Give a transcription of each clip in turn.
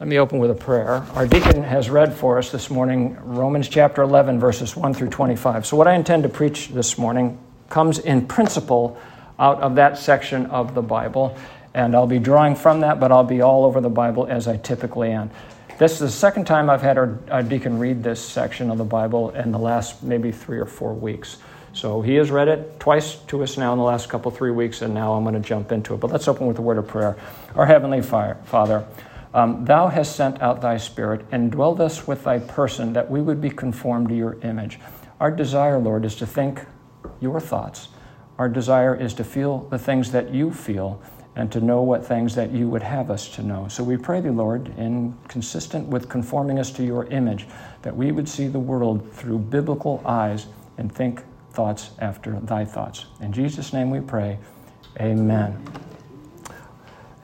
Let me open with a prayer. Our deacon has read for us this morning Romans chapter 11, verses 1 through 25. So, what I intend to preach this morning comes in principle out of that section of the Bible, and I'll be drawing from that, but I'll be all over the Bible as I typically am. This is the second time I've had our, our deacon read this section of the Bible in the last maybe three or four weeks. So he has read it twice to us now in the last couple, three weeks, and now I'm going to jump into it. But let's open with a word of prayer. Our Heavenly Father, um, thou hast sent out thy Spirit and dwelled us with thy person that we would be conformed to your image. Our desire, Lord, is to think your thoughts. Our desire is to feel the things that you feel and to know what things that you would have us to know. So we pray thee, Lord, in consistent with conforming us to your image, that we would see the world through biblical eyes and think thoughts after thy thoughts. In Jesus' name we pray. Amen.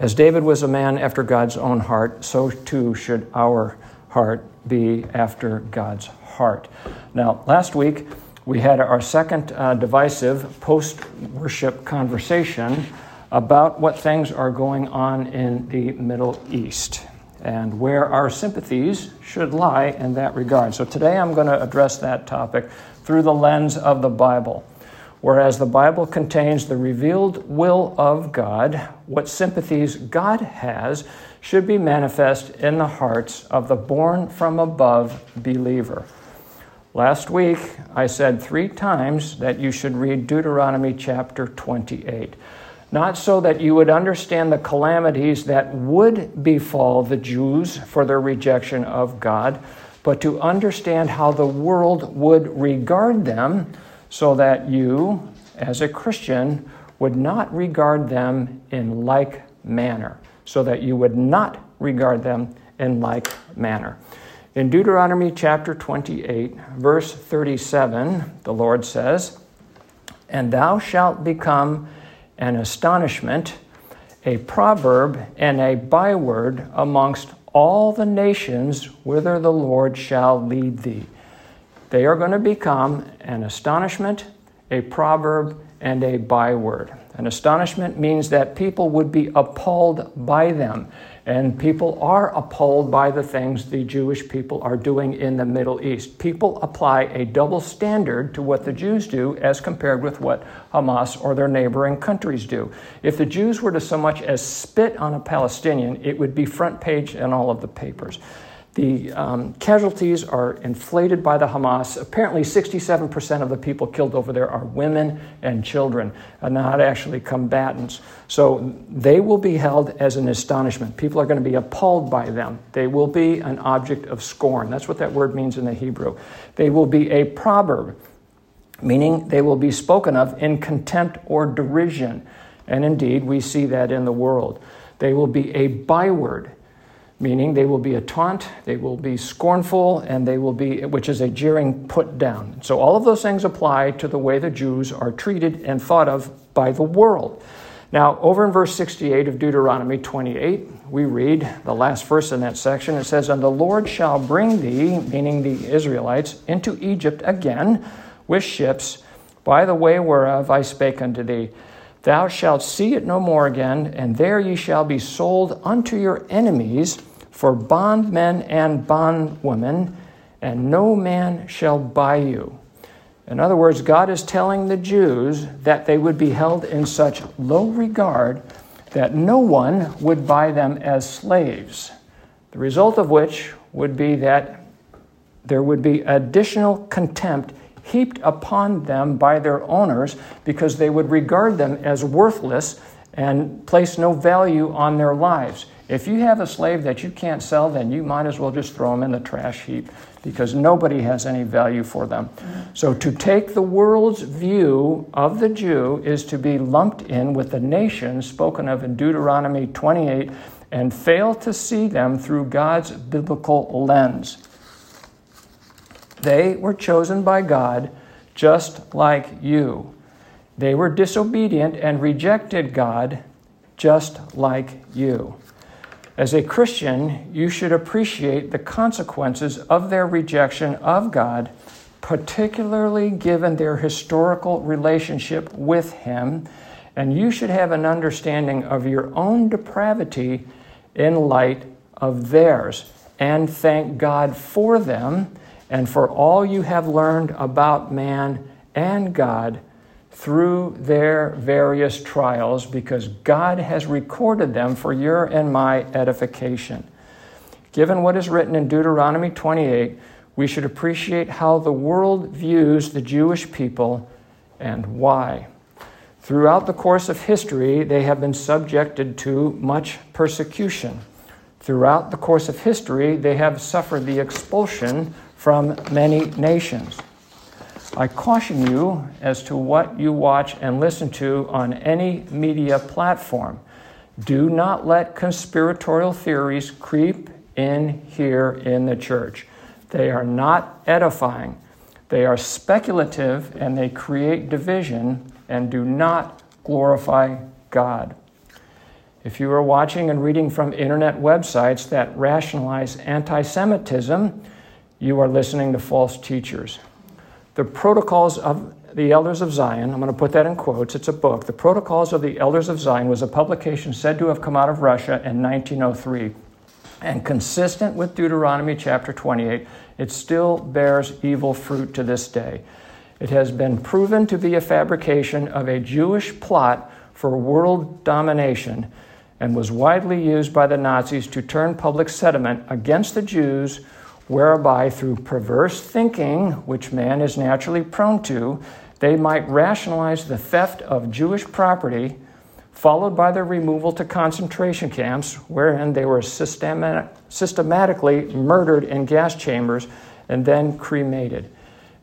As David was a man after God's own heart, so too should our heart be after God's heart. Now, last week we had our second uh, divisive post worship conversation about what things are going on in the Middle East and where our sympathies should lie in that regard. So today I'm going to address that topic through the lens of the Bible. Whereas the Bible contains the revealed will of God, what sympathies God has should be manifest in the hearts of the born from above believer. Last week, I said three times that you should read Deuteronomy chapter 28. Not so that you would understand the calamities that would befall the Jews for their rejection of God, but to understand how the world would regard them so that you, as a Christian, would not regard them in like manner, so that you would not regard them in like manner. In Deuteronomy chapter 28, verse 37, the Lord says, And thou shalt become an astonishment, a proverb, and a byword amongst all the nations whither the Lord shall lead thee. They are going to become an astonishment, a proverb, and a byword. An astonishment means that people would be appalled by them. And people are appalled by the things the Jewish people are doing in the Middle East. People apply a double standard to what the Jews do as compared with what Hamas or their neighboring countries do. If the Jews were to so much as spit on a Palestinian, it would be front page in all of the papers. The um, casualties are inflated by the Hamas. Apparently, 67% of the people killed over there are women and children, and not actually combatants. So they will be held as an astonishment. People are going to be appalled by them. They will be an object of scorn. That's what that word means in the Hebrew. They will be a proverb, meaning they will be spoken of in contempt or derision. And indeed, we see that in the world. They will be a byword meaning they will be a taunt, they will be scornful, and they will be, which is a jeering put down. So all of those things apply to the way the Jews are treated and thought of by the world. Now, over in verse 68 of Deuteronomy 28, we read the last verse in that section. It says, And the Lord shall bring thee, meaning the Israelites, into Egypt again with ships, by the way whereof I spake unto thee. Thou shalt see it no more again, and there ye shall be sold unto your enemies for bondmen and bondwomen, and no man shall buy you. In other words, God is telling the Jews that they would be held in such low regard that no one would buy them as slaves. The result of which would be that there would be additional contempt heaped upon them by their owners because they would regard them as worthless and place no value on their lives. If you have a slave that you can't sell, then you might as well just throw them in the trash heap because nobody has any value for them. So to take the world's view of the Jew is to be lumped in with the nations spoken of in Deuteronomy 28 and fail to see them through God's biblical lens. They were chosen by God just like you. They were disobedient and rejected God just like you. As a Christian, you should appreciate the consequences of their rejection of God, particularly given their historical relationship with Him, and you should have an understanding of your own depravity in light of theirs and thank God for them and for all you have learned about man and God through their various trials because God has recorded them for your and my edification. Given what is written in Deuteronomy 28, we should appreciate how the world views the Jewish people and why. Throughout the course of history, they have been subjected to much persecution. Throughout the course of history, they have suffered the expulsion from many nations. I caution you as to what you watch and listen to on any media platform. Do not let conspiratorial theories creep in here in the church. They are not edifying, they are speculative, and they create division and do not glorify God. If you are watching and reading from internet websites that rationalize anti Semitism, you are listening to false teachers. The Protocols of the Elders of Zion, I'm going to put that in quotes, it's a book. The Protocols of the Elders of Zion was a publication said to have come out of Russia in 1903. And consistent with Deuteronomy chapter 28, it still bears evil fruit to this day. It has been proven to be a fabrication of a Jewish plot for world domination and was widely used by the Nazis to turn public sentiment against the Jews, whereby, through perverse thinking, which man is naturally prone to, they might rationalize the theft of Jewish property, followed by their removal to concentration camps, wherein they were systematically murdered in gas chambers and then cremated.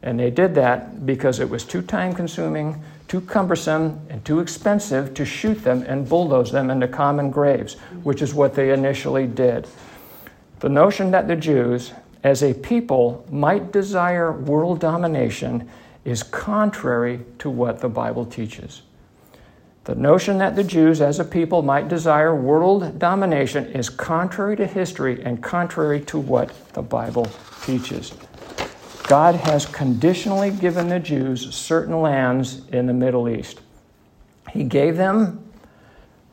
And they did that because it was too time consuming too cumbersome and too expensive to shoot them and bulldoze them into common graves, which is what they initially did. The notion that the Jews, as a people, might desire world domination is contrary to what the Bible teaches. The notion that the Jews, as a people, might desire world domination is contrary to history and contrary to what the Bible teaches. God has conditionally given the Jews certain lands in the Middle East. He gave them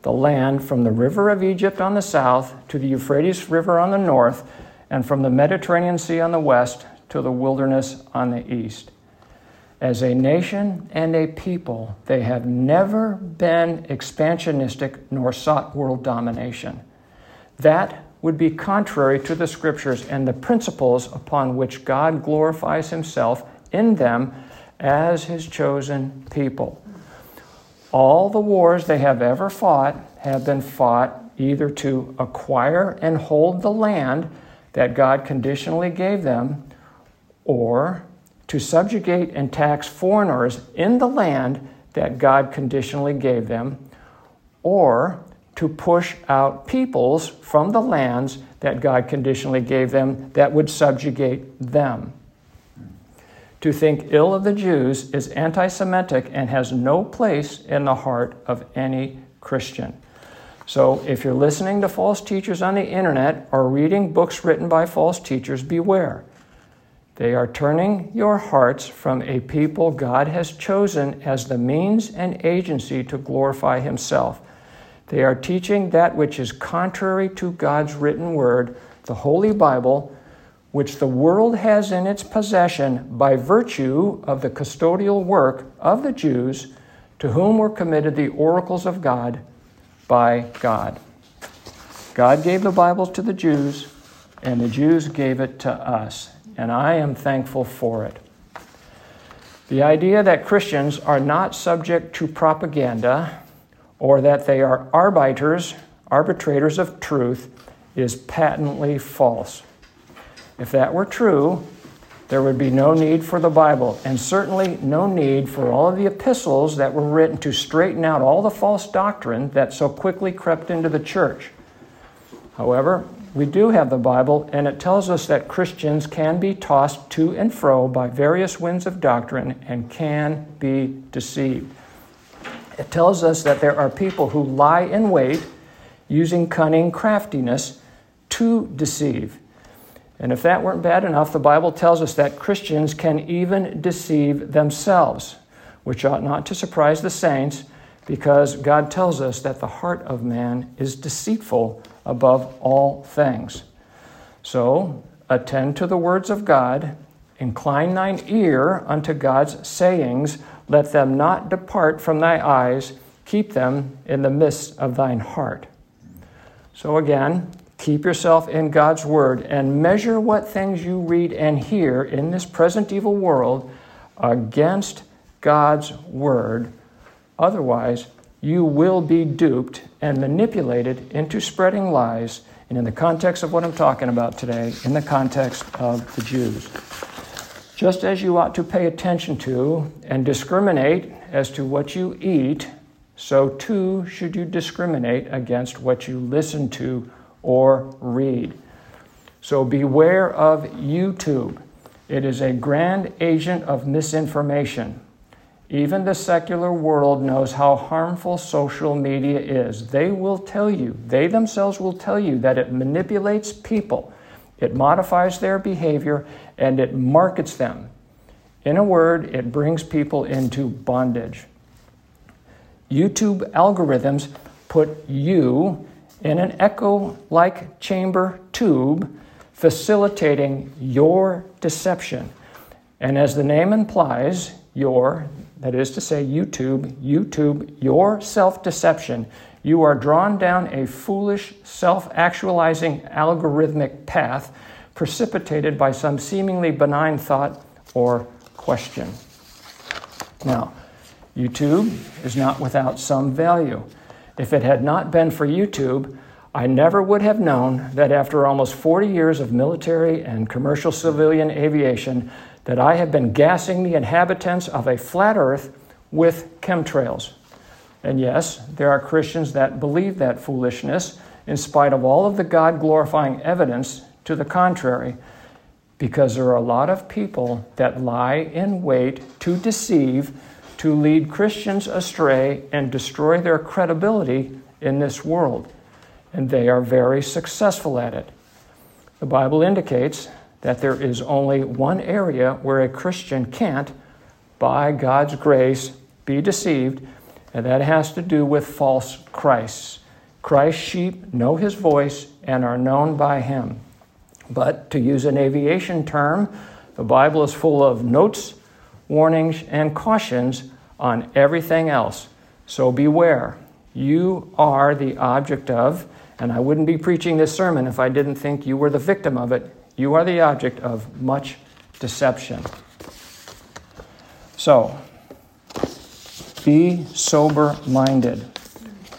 the land from the river of Egypt on the south to the Euphrates River on the north, and from the Mediterranean Sea on the west to the wilderness on the east. As a nation and a people, they have never been expansionistic nor sought world domination. That would be contrary to the scriptures and the principles upon which God glorifies himself in them as his chosen people. All the wars they have ever fought have been fought either to acquire and hold the land that God conditionally gave them or to subjugate and tax foreigners in the land that God conditionally gave them, or to push out peoples from the lands that God conditionally gave them that would subjugate them. To think ill of the Jews is anti Semitic and has no place in the heart of any Christian. So, if you're listening to false teachers on the internet or reading books written by false teachers, beware. They are turning your hearts from a people God has chosen as the means and agency to glorify Himself they are teaching that which is contrary to God's written word, the Holy Bible, which the world has in its possession by virtue of the custodial work of the Jews to whom were committed the oracles of God by God. God gave the Bible to the Jews, and the Jews gave it to us, and I am thankful for it. The idea that Christians are not subject to propaganda or that they are arbiters, arbitrators of truth, is patently false. If that were true, there would be no need for the Bible, and certainly no need for all of the epistles that were written to straighten out all the false doctrine that so quickly crept into the church. However, we do have the Bible, and it tells us that Christians can be tossed to and fro by various winds of doctrine and can be deceived. It tells us that there are people who lie in wait using cunning craftiness to deceive. And if that weren't bad enough, the Bible tells us that Christians can even deceive themselves, which ought not to surprise the saints because God tells us that the heart of man is deceitful above all things. So, attend to the words of God, incline thine ear unto God's sayings, let them not depart from thy eyes, keep them in the midst of thine heart. So, again, keep yourself in God's word and measure what things you read and hear in this present evil world against God's word. Otherwise, you will be duped and manipulated into spreading lies. And in the context of what I'm talking about today, in the context of the Jews. Just as you ought to pay attention to and discriminate as to what you eat, so too should you discriminate against what you listen to or read. So beware of YouTube. It is a grand agent of misinformation. Even the secular world knows how harmful social media is. They will tell you, they themselves will tell you that it manipulates people, it modifies their behavior, and it markets them. In a word, it brings people into bondage. YouTube algorithms put you in an echo like chamber tube, facilitating your deception. And as the name implies, your, that is to say, YouTube, YouTube, your self deception, you are drawn down a foolish, self actualizing algorithmic path precipitated by some seemingly benign thought or question. Now, YouTube is not without some value. If it had not been for YouTube, I never would have known that after almost 40 years of military and commercial civilian aviation, that I have been gassing the inhabitants of a flat earth with chemtrails. And yes, there are Christians that believe that foolishness in spite of all of the God glorifying evidence to the contrary, because there are a lot of people that lie in wait to deceive, to lead Christians astray, and destroy their credibility in this world. And they are very successful at it. The Bible indicates that there is only one area where a Christian can't, by God's grace, be deceived, and that has to do with false Christs. Christ's sheep know his voice and are known by him. But to use an aviation term, the Bible is full of notes, warnings, and cautions on everything else. So beware. You are the object of, and I wouldn't be preaching this sermon if I didn't think you were the victim of it. You are the object of much deception. So, be sober minded.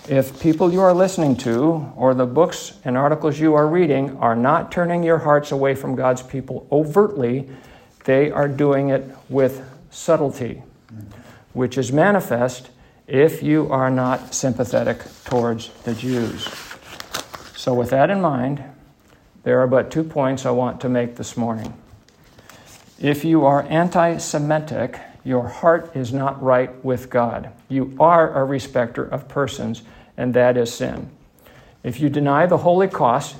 If people you are listening to or the books and articles you are reading are not turning your hearts away from God's people overtly, they are doing it with subtlety, which is manifest if you are not sympathetic towards the Jews. So, with that in mind, there are but two points I want to make this morning. If you are anti Semitic, your heart is not right with God. You are a respecter of persons, and that is sin. If you deny the Holocaust,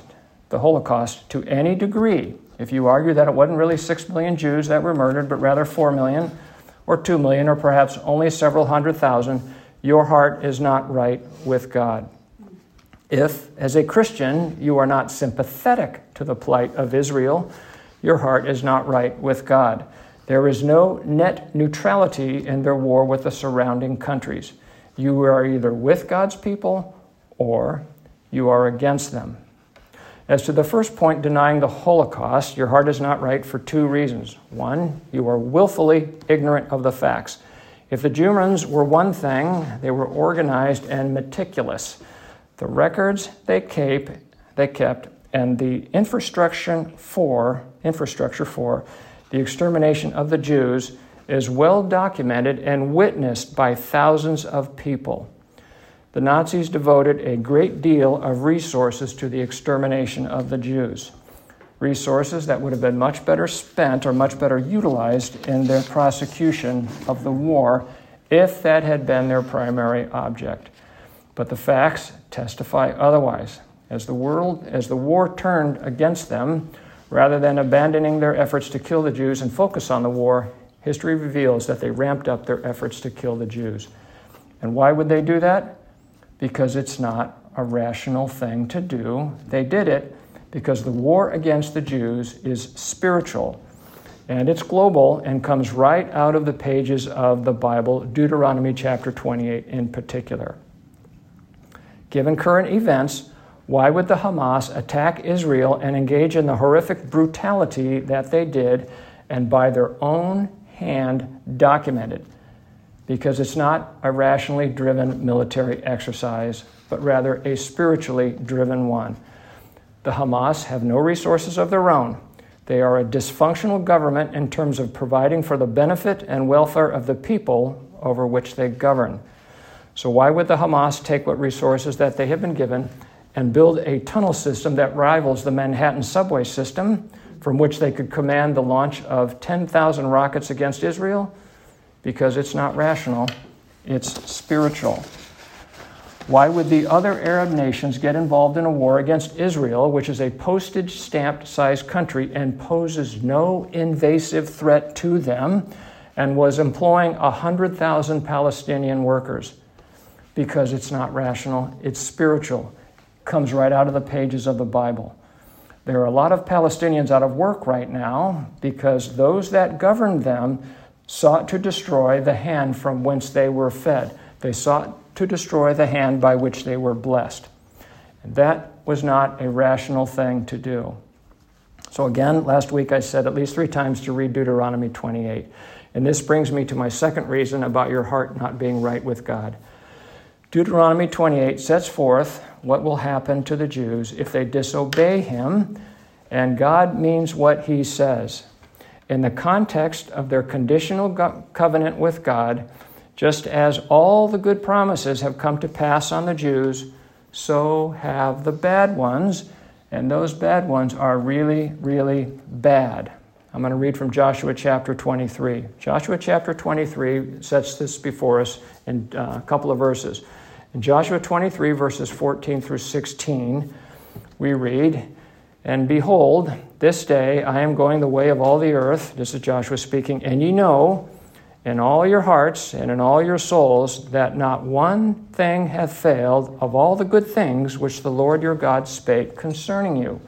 the Holocaust to any degree, if you argue that it wasn't really six million Jews that were murdered, but rather four million, or two million, or perhaps only several hundred thousand, your heart is not right with God. If, as a Christian, you are not sympathetic to the plight of Israel, your heart is not right with God. There is no net neutrality in their war with the surrounding countries. You are either with God's people or you are against them. As to the first point, denying the Holocaust, your heart is not right for two reasons. One, you are willfully ignorant of the facts. If the Germans were one thing, they were organized and meticulous the records they kept, they kept and the infrastructure for infrastructure for the extermination of the Jews is well documented and witnessed by thousands of people. The Nazis devoted a great deal of resources to the extermination of the Jews. Resources that would have been much better spent or much better utilized in their prosecution of the war if that had been their primary object. But the facts testify otherwise. As the world, as the war turned against them, rather than abandoning their efforts to kill the Jews and focus on the war, history reveals that they ramped up their efforts to kill the Jews. And why would they do that? Because it's not a rational thing to do. They did it because the war against the Jews is spiritual and it's global and comes right out of the pages of the Bible, Deuteronomy chapter 28 in particular. Given current events, why would the Hamas attack Israel and engage in the horrific brutality that they did and by their own hand documented? Because it's not a rationally driven military exercise, but rather a spiritually driven one. The Hamas have no resources of their own. They are a dysfunctional government in terms of providing for the benefit and welfare of the people over which they govern. So, why would the Hamas take what resources that they have been given and build a tunnel system that rivals the Manhattan subway system, from which they could command the launch of 10,000 rockets against Israel? Because it's not rational, it's spiritual. Why would the other Arab nations get involved in a war against Israel, which is a postage stamped sized country and poses no invasive threat to them, and was employing 100,000 Palestinian workers? Because it's not rational, it's spiritual. Comes right out of the pages of the Bible. There are a lot of Palestinians out of work right now because those that governed them sought to destroy the hand from whence they were fed. They sought to destroy the hand by which they were blessed. And that was not a rational thing to do. So, again, last week I said at least three times to read Deuteronomy 28. And this brings me to my second reason about your heart not being right with God. Deuteronomy 28 sets forth what will happen to the Jews if they disobey him, and God means what he says. In the context of their conditional covenant with God, just as all the good promises have come to pass on the Jews, so have the bad ones, and those bad ones are really, really bad. I'm going to read from Joshua chapter 23. Joshua chapter 23 sets this before us in uh, a couple of verses. In Joshua 23, verses 14 through 16, we read, And behold, this day I am going the way of all the earth. This is Joshua speaking. And ye know in all your hearts and in all your souls that not one thing hath failed of all the good things which the Lord your God spake concerning you.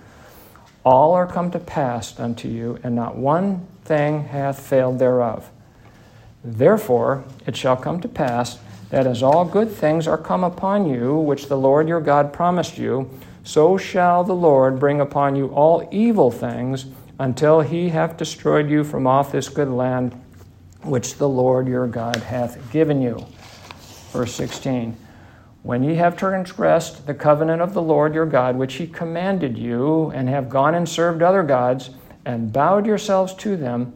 All are come to pass unto you, and not one thing hath failed thereof. Therefore it shall come to pass that as all good things are come upon you, which the Lord your God promised you, so shall the Lord bring upon you all evil things until he have destroyed you from off this good land which the Lord your God hath given you. Verse 16 When ye have transgressed the covenant of the Lord your God, which he commanded you, and have gone and served other gods, and bowed yourselves to them,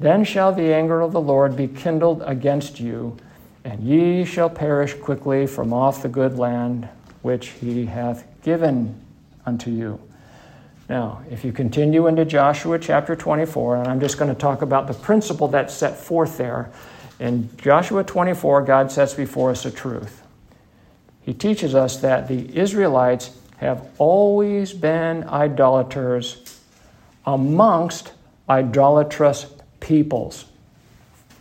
then shall the anger of the Lord be kindled against you, and ye shall perish quickly from off the good land which he hath given unto you. Now, if you continue into Joshua chapter 24, and I'm just going to talk about the principle that's set forth there. In Joshua 24, God sets before us a truth. He teaches us that the Israelites have always been idolaters amongst idolatrous peoples.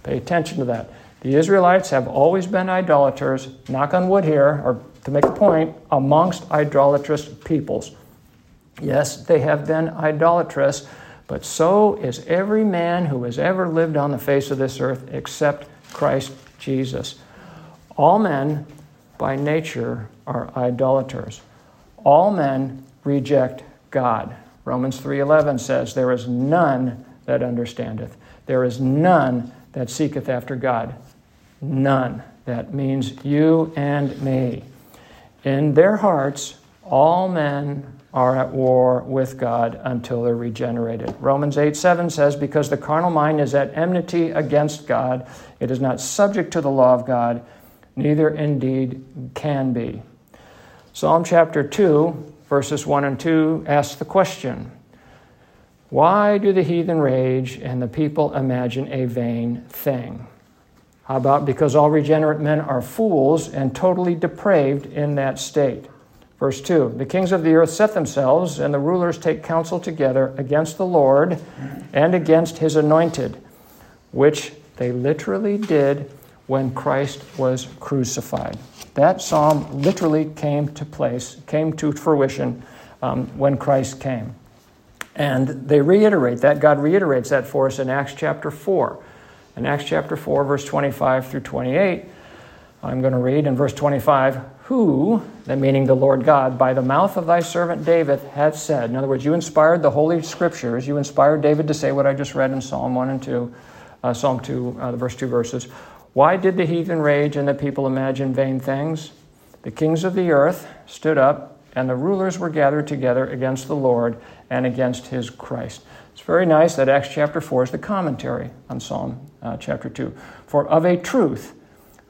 Pay attention to that. The Israelites have always been idolaters, knock on wood here, or to make a point, amongst idolatrous peoples. Yes, they have been idolatrous, but so is every man who has ever lived on the face of this earth except Christ Jesus. All men, by nature, are idolaters. All men reject God. Romans 3:11 says, "There is none that understandeth. There is none that seeketh after God." None. That means you and me. In their hearts, all men are at war with God until they're regenerated. Romans 8 7 says, Because the carnal mind is at enmity against God, it is not subject to the law of God, neither indeed can be. Psalm chapter 2, verses 1 and 2 asks the question Why do the heathen rage and the people imagine a vain thing? How about because all regenerate men are fools and totally depraved in that state? Verse 2 The kings of the earth set themselves, and the rulers take counsel together against the Lord and against his anointed, which they literally did when Christ was crucified. That psalm literally came to place, came to fruition um, when Christ came. And they reiterate that. God reiterates that for us in Acts chapter 4. In Acts chapter 4, verse 25 through 28, I'm going to read in verse 25, Who, the meaning the Lord God, by the mouth of thy servant David hath said. In other words, you inspired the Holy Scriptures. You inspired David to say what I just read in Psalm 1 and 2, uh, Psalm 2, uh, the verse 2 verses. Why did the heathen rage and the people imagine vain things? The kings of the earth stood up, and the rulers were gathered together against the Lord and against his Christ. It's very nice that Acts chapter 4 is the commentary on Psalm uh, chapter 2. For of a truth,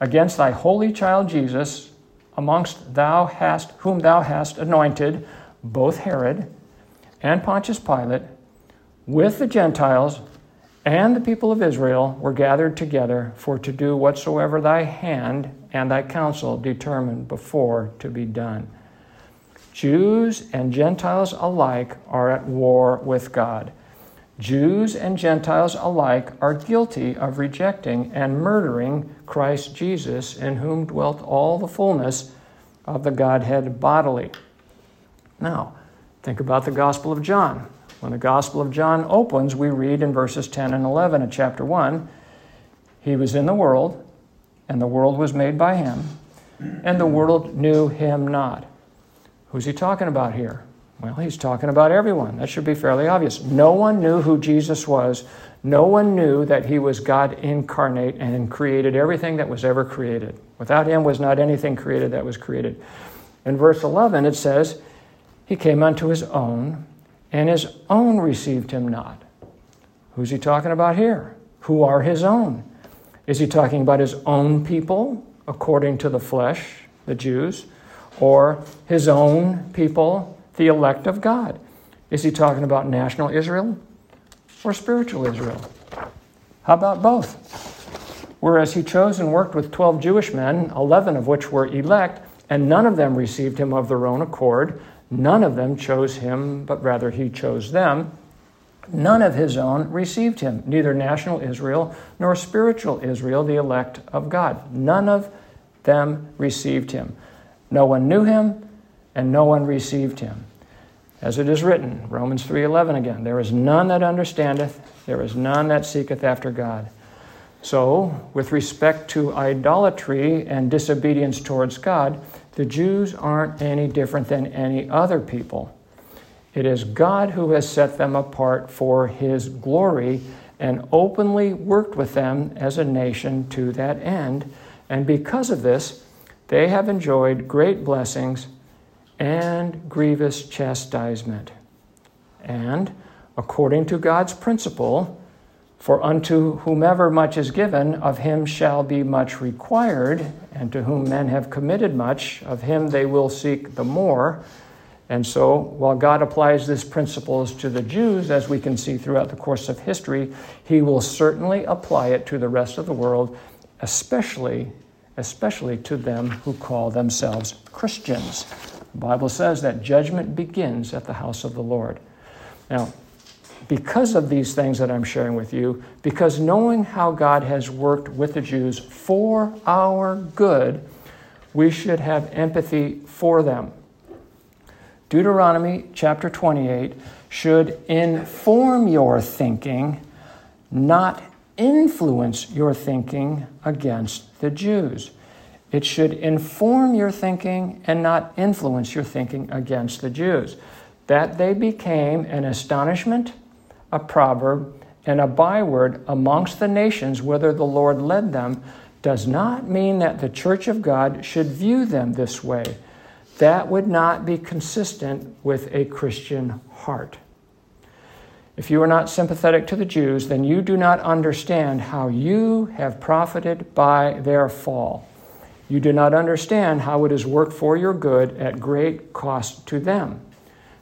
against thy holy child Jesus, amongst thou hast whom thou hast anointed, both Herod and Pontius Pilate, with the Gentiles and the people of Israel were gathered together for to do whatsoever thy hand and thy counsel determined before to be done. Jews and Gentiles alike are at war with God. Jews and Gentiles alike are guilty of rejecting and murdering Christ Jesus, in whom dwelt all the fullness of the Godhead bodily. Now, think about the Gospel of John. When the Gospel of John opens, we read in verses 10 and 11 of chapter 1 He was in the world, and the world was made by him, and the world knew him not. Who's he talking about here? Well, he's talking about everyone. That should be fairly obvious. No one knew who Jesus was. No one knew that he was God incarnate and created everything that was ever created. Without him was not anything created that was created. In verse 11, it says, He came unto his own, and his own received him not. Who's he talking about here? Who are his own? Is he talking about his own people, according to the flesh, the Jews, or his own people, the elect of God? Is he talking about national Israel or spiritual Israel? How about both? Whereas he chose and worked with 12 Jewish men, 11 of which were elect, and none of them received him of their own accord, none of them chose him, but rather he chose them. None of his own received him, neither national Israel nor spiritual Israel, the elect of God. None of them received him. No one knew him, and no one received him. As it is written, Romans 3:11 again, there is none that understandeth, there is none that seeketh after God. So, with respect to idolatry and disobedience towards God, the Jews aren't any different than any other people. It is God who has set them apart for his glory and openly worked with them as a nation to that end. And because of this, they have enjoyed great blessings and grievous chastisement. And according to God's principle, for unto whomever much is given, of him shall be much required, and to whom men have committed much, of him they will seek the more. And so, while God applies these principles to the Jews, as we can see throughout the course of history, he will certainly apply it to the rest of the world, especially, especially to them who call themselves Christians. The Bible says that judgment begins at the house of the Lord. Now, because of these things that I'm sharing with you, because knowing how God has worked with the Jews for our good, we should have empathy for them. Deuteronomy chapter 28 should inform your thinking, not influence your thinking against the Jews. It should inform your thinking and not influence your thinking against the Jews. That they became an astonishment a proverb, and a byword amongst the nations whither the Lord led them does not mean that the church of God should view them this way. That would not be consistent with a Christian heart. If you are not sympathetic to the Jews, then you do not understand how you have profited by their fall. You do not understand how it has worked for your good at great cost to them.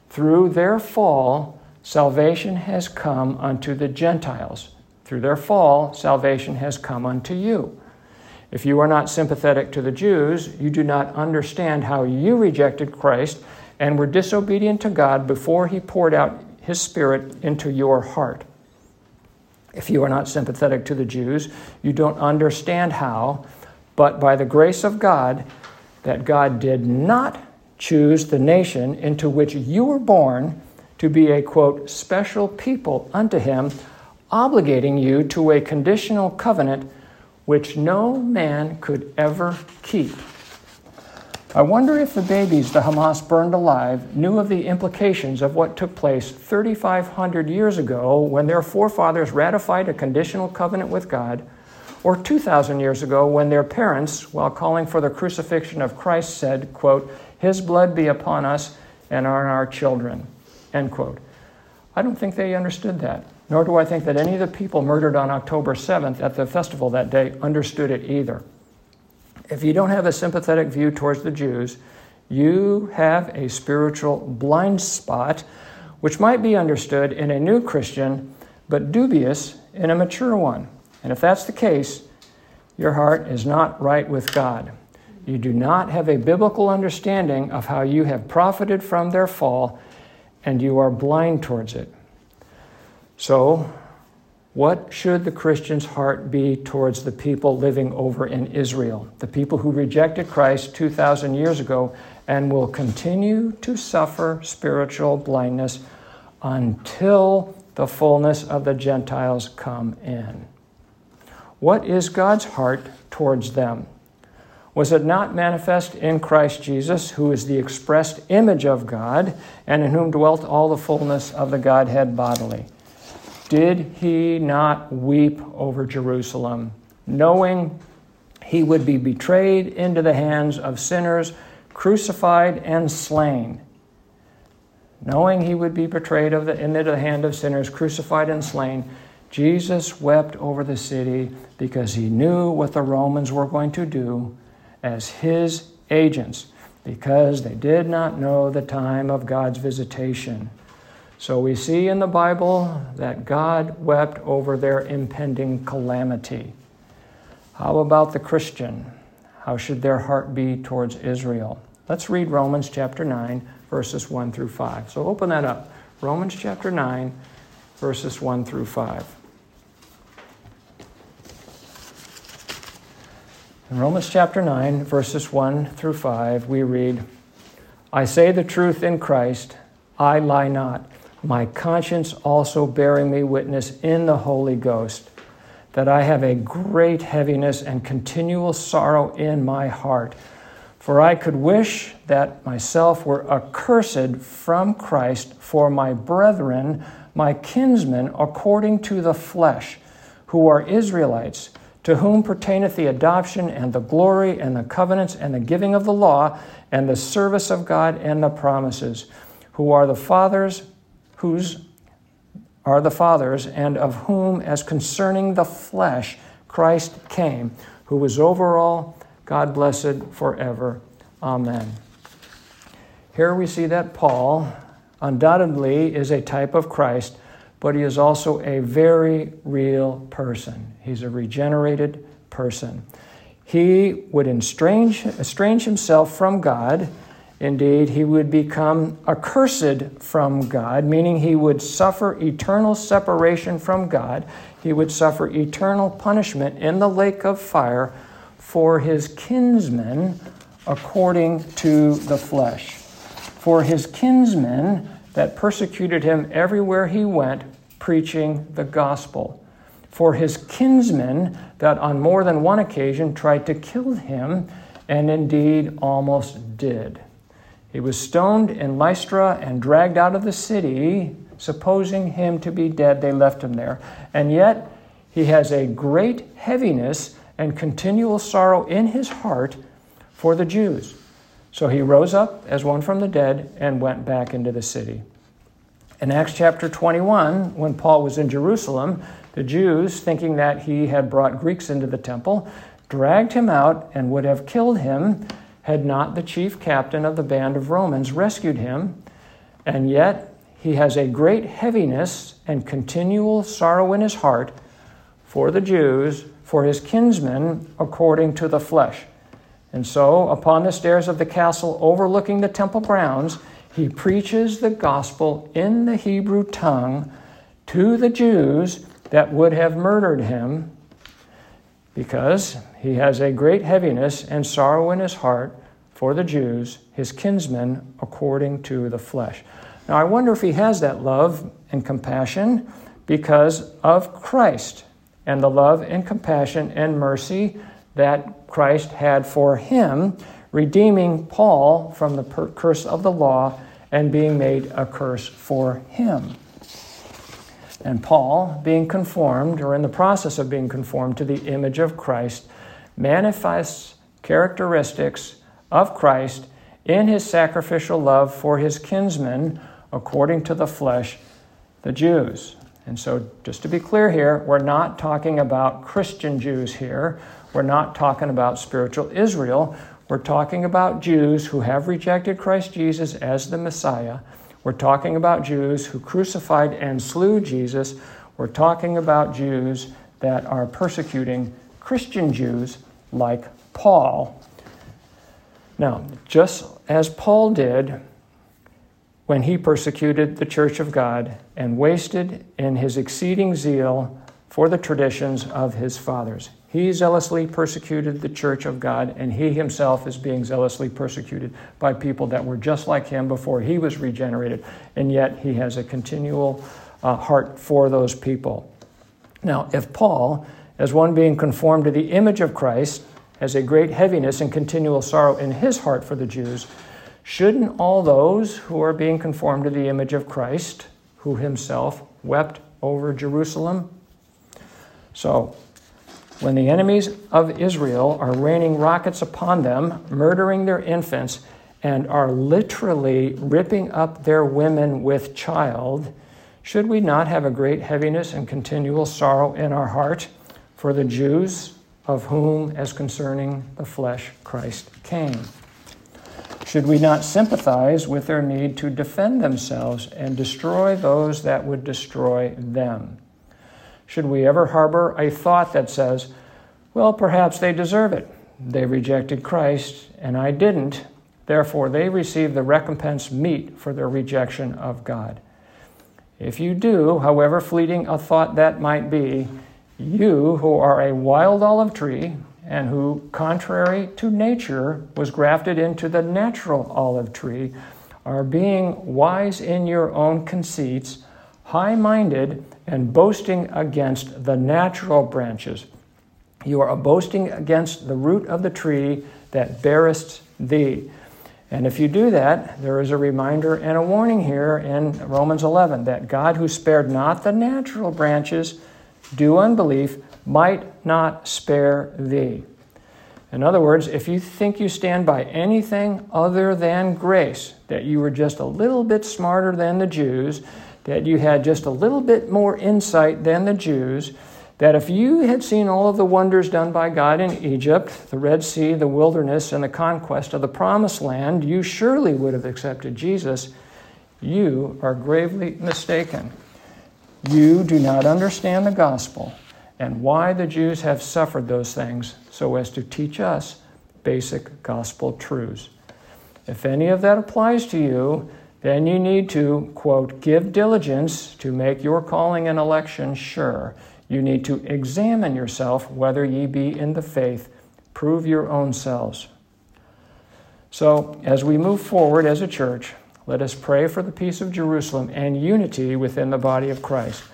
Through their fall, salvation has come unto the Gentiles. Through their fall, salvation has come unto you. If you are not sympathetic to the Jews, you do not understand how you rejected Christ and were disobedient to God before He poured out His Spirit into your heart. If you are not sympathetic to the Jews, you don't understand how, but by the grace of God, that God did not choose the nation into which you were born to be a quote special people unto him obligating you to a conditional covenant which no man could ever keep. I wonder if the babies the Hamas burned alive knew of the implications of what took place 3,500 years ago when their forefathers ratified a conditional covenant with God, or 2,000 years ago when their parents, while calling for the crucifixion of Christ, said, quote, His blood be upon us and on our children, end quote. I don't think they understood that, nor do I think that any of the people murdered on October 7th at the festival that day understood it either. If you don't have a sympathetic view towards the Jews, you have a spiritual blind spot, which might be understood in a new Christian, but dubious in a mature one. And if that's the case, your heart is not right with God. You do not have a biblical understanding of how you have profited from their fall, and you are blind towards it. So, what should the Christian's heart be towards the people living over in Israel, the people who rejected Christ 2,000 years ago and will continue to suffer spiritual blindness until the fullness of the Gentiles come in? What is God's heart towards them? Was it not manifest in Christ Jesus, who is the expressed image of God, and in whom dwelt all the fullness of the Godhead bodily? Did he not weep over Jerusalem, knowing he would be betrayed into the hands of sinners, crucified and slain? Knowing he would be betrayed into the hand of sinners, crucified and slain, Jesus wept over the city because he knew what the Romans were going to do as his agents, because they did not know the time of God's visitation. So we see in the Bible that God wept over their impending calamity. How about the Christian? How should their heart be towards Israel? Let's read Romans chapter 9, verses 1 through 5. So open that up. Romans chapter 9, verses 1 through 5. In Romans chapter 9, verses 1 through 5, we read, I say the truth in Christ, I lie not my conscience also bearing me witness in the Holy Ghost, that I have a great heaviness and continual sorrow in my heart. For I could wish that myself were accursed from Christ for my brethren, my kinsmen, according to the flesh, who are Israelites, to whom pertaineth the adoption and the glory and the covenants and the giving of the law and the service of God and the promises, who are the fathers whose are the fathers, and of whom, as concerning the flesh, Christ came, who was over all, God blessed forever. Amen. Here we see that Paul undoubtedly is a type of Christ, but he is also a very real person. He's a regenerated person. He would estrange, estrange himself from God Indeed, he would become accursed from God, meaning he would suffer eternal separation from God. He would suffer eternal punishment in the lake of fire for his kinsmen according to the flesh. For his kinsmen that persecuted him everywhere he went, preaching the gospel. For his kinsmen that on more than one occasion tried to kill him, and indeed almost did. He was stoned in Lystra and dragged out of the city. Supposing him to be dead, they left him there. And yet, he has a great heaviness and continual sorrow in his heart for the Jews. So he rose up as one from the dead and went back into the city. In Acts chapter 21, when Paul was in Jerusalem, the Jews, thinking that he had brought Greeks into the temple, dragged him out and would have killed him had not the chief captain of the band of Romans rescued him, and yet he has a great heaviness and continual sorrow in his heart for the Jews, for his kinsmen, according to the flesh. And so, upon the stairs of the castle overlooking the temple grounds, he preaches the gospel in the Hebrew tongue to the Jews that would have murdered him because he has a great heaviness and sorrow in his heart for the Jews, his kinsmen, according to the flesh. Now, I wonder if he has that love and compassion because of Christ and the love and compassion and mercy that Christ had for him, redeeming Paul from the curse of the law and being made a curse for him. And Paul, being conformed, or in the process of being conformed to the image of Christ, manifests characteristics of Christ in his sacrificial love for his kinsmen according to the flesh, the Jews. And so, just to be clear here, we're not talking about Christian Jews here. We're not talking about spiritual Israel. We're talking about Jews who have rejected Christ Jesus as the Messiah we're talking about Jews who crucified and slew Jesus. We're talking about Jews that are persecuting Christian Jews like Paul. Now, just as Paul did when he persecuted the church of God and wasted in his exceeding zeal for the traditions of his fathers. He zealously persecuted the church of God, and he himself is being zealously persecuted by people that were just like him before he was regenerated, and yet he has a continual uh, heart for those people. Now, if Paul, as one being conformed to the image of Christ, has a great heaviness and continual sorrow in his heart for the Jews, shouldn't all those who are being conformed to the image of Christ, who himself wept over Jerusalem? So, when the enemies of Israel are raining rockets upon them, murdering their infants, and are literally ripping up their women with child, should we not have a great heaviness and continual sorrow in our heart for the Jews of whom, as concerning the flesh, Christ came? Should we not sympathize with their need to defend themselves and destroy those that would destroy them? Should we ever harbor a thought that says, well, perhaps they deserve it. They rejected Christ, and I didn't. Therefore, they receive the recompense meet for their rejection of God. If you do, however fleeting a thought that might be, you who are a wild olive tree and who, contrary to nature, was grafted into the natural olive tree, are being wise in your own conceits, high minded, and boasting against the natural branches. You are boasting against the root of the tree that bearest thee. And if you do that, there is a reminder and a warning here in Romans 11 that God, who spared not the natural branches, due unbelief, might not spare thee. In other words, if you think you stand by anything other than grace, that you were just a little bit smarter than the Jews, that you had just a little bit more insight than the Jews, that if you had seen all of the wonders done by God in Egypt, the Red Sea, the wilderness, and the conquest of the promised land, you surely would have accepted Jesus. You are gravely mistaken. You do not understand the gospel and why the Jews have suffered those things so as to teach us basic gospel truths. If any of that applies to you, then you need to, quote, give diligence to make your calling and election sure. You need to examine yourself whether ye be in the faith. Prove your own selves. So, as we move forward as a church, let us pray for the peace of Jerusalem and unity within the body of Christ.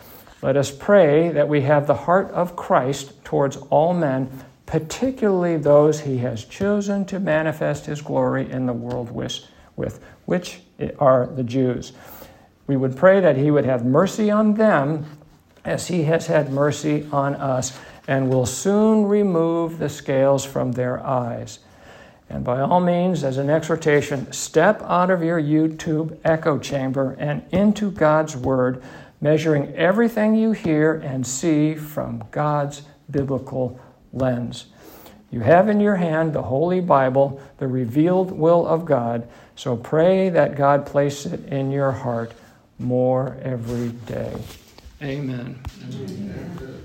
Let us pray that we have the heart of Christ towards all men, particularly those he has chosen to manifest his glory in the world with, which are the Jews. We would pray that He would have mercy on them as He has had mercy on us and will soon remove the scales from their eyes. And by all means, as an exhortation, step out of your YouTube echo chamber and into God's Word, measuring everything you hear and see from God's biblical lens. You have in your hand the Holy Bible, the revealed will of God. So pray that God place it in your heart more every day. Amen. Amen.